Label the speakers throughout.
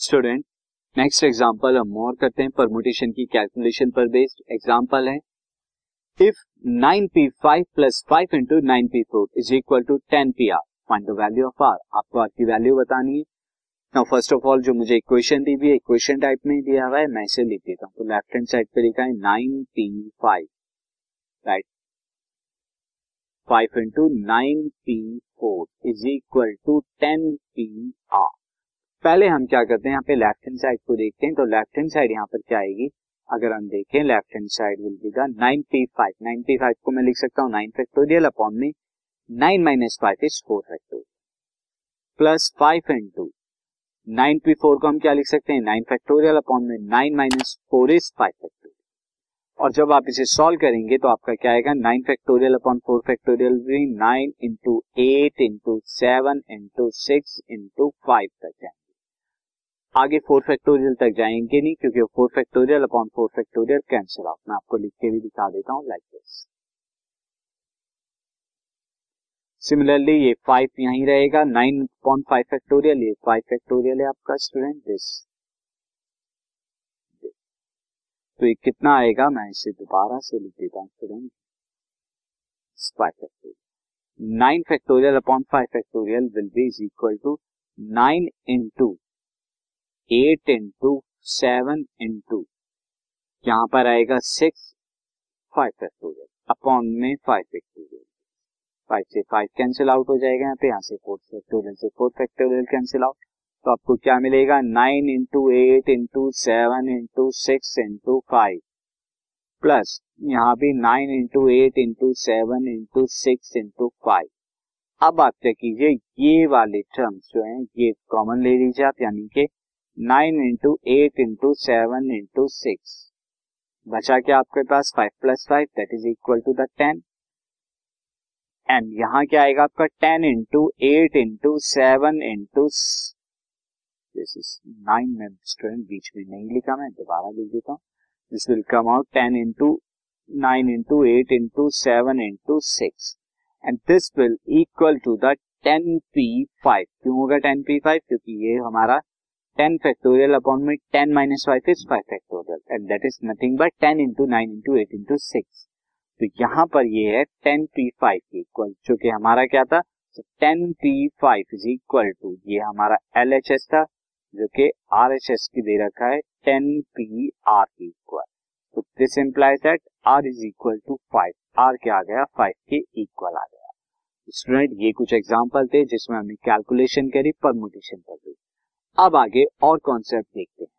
Speaker 1: Student next example हम और करते हैं परमुटेशन की कैलकुलेशन पर बेस्ड एग्जांपल है। If 9p5 plus 5 into nine P four is equal to 10pr find the value of R आपको आर की वैल्यू बतानी है। नाउ फ़र्स्ट ऑफ़ ऑल जो मुझे इक्वेशन दी हुई है इक्वेशन टाइप में दिया हुआ है, मैं इसे लिख देता हूँ। तो लेफ़्ट हैंड साइड पे लिखा है 9p5 right five into nine P four is equal to ten P R पहले हम क्या करते हैं, यहाँ पे लेफ़्ट हैंड साइड को देखते हैं तो लेफ़्ट हैंड साइड यहाँ पर क्या आएगी? अगर हम देखें left hand side will be the P five nine P five को मैं लिख सकता हूँ नाइन फैक्टोरियल अपॉन में nine minus five is four factorial plus five into nine P four को हम क्या लिख सकते हैं? नाइन फैक्टोरियल अपॉन में nine minus four is five factorial और जब आप इसे सॉल्व करेंगे तो आपका क्या आएगा? Nine factorial upon four factorial nine into eight into seven into six into five तक जाएँगे। आगे फोर फैक्टोरियल तक जाएँगे नहीं, क्योंकि four factorial upon four factorial cancel out मैं आपको लिख के भी दिखा देता हूँ लाइक दिस सिमिलरली ये फाइव यहीं रहेगा। नाइन अपॉन फाइव फैक्टोरियल ये फाइव फैक्टोरियल है आपका स्टूडेंट दिस तो ये कितना आएगा? मैं इसे दोबारा से लिख देता हूँ student five factorial nine factorial upon five factorial will be is equal to nine into eight into seven into, यहाँ पर आएगा सिक्स, फाइव फैक्टोरियल अपॉन में फाइव फैक्टोरियल फाइव से फाइव कैंसिल आउट हो जाएगा यहाँ पे, यहाँ से फोर फैक्टोरियल से फोर फैक्टोरियल कैंसिल आउट तो आपको क्या मिलेगा? Nine into eight into seven into six into five. Plus यहाँ भी nine into eight into seven into six into five. अब आप चेक कीजिए? ये वाले टर्म्स जो हैं, ये कॉमन ले लीजिए आप, यानी कि nine into eight into seven into six बचा क्या आपके पास? Five plus five that is equal to the ten and यहाँ क्या आएगा आपका? Ten into eight into seven into this is nine में स्टूडेंट बीच में नहीं लिखा मैं, दोबारा लिख देता हूँ. This will come out ten into nine into eight into seven into six and this will equal to the ten P five क्यों होगा टेन पी फाइव क्योंकि ये हमारा टेन फैक्टोरियल अपॉन में ten minus five is five factorial and that is nothing but ten into nine into eight into six तो यहाँ पर ये है टेन पी फाइव इक्वल जो कि हमारा क्या था? Ten P five is equal to ये हमारा एल एच एस था, जो कि आर एच एस की दे रखा है टेन पी आर इक्वल तो this implies that R is equal to five R क्या आ गया? फाइव के इक्वल आ गया। स्टूडेंट ये कुछ एग्ज़ाम्पल थे जिसमें हमने कैलकुलेशन करी परमुटेशन कर अब आगे और कॉन्सेप्ट देखते हैं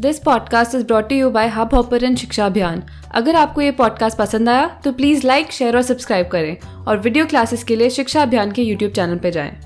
Speaker 2: this podcast is brought you by Hubhopper Shiksha Abhiyan अगर आपको ये पॉडकास्ट पसंद आया तो प्लीज़ लाइक शेयर और सब्सक्राइब करें और वीडियो क्लासेस के लिए शिक्षा अभियान के यूट्यूब चैनल पर जाएँ।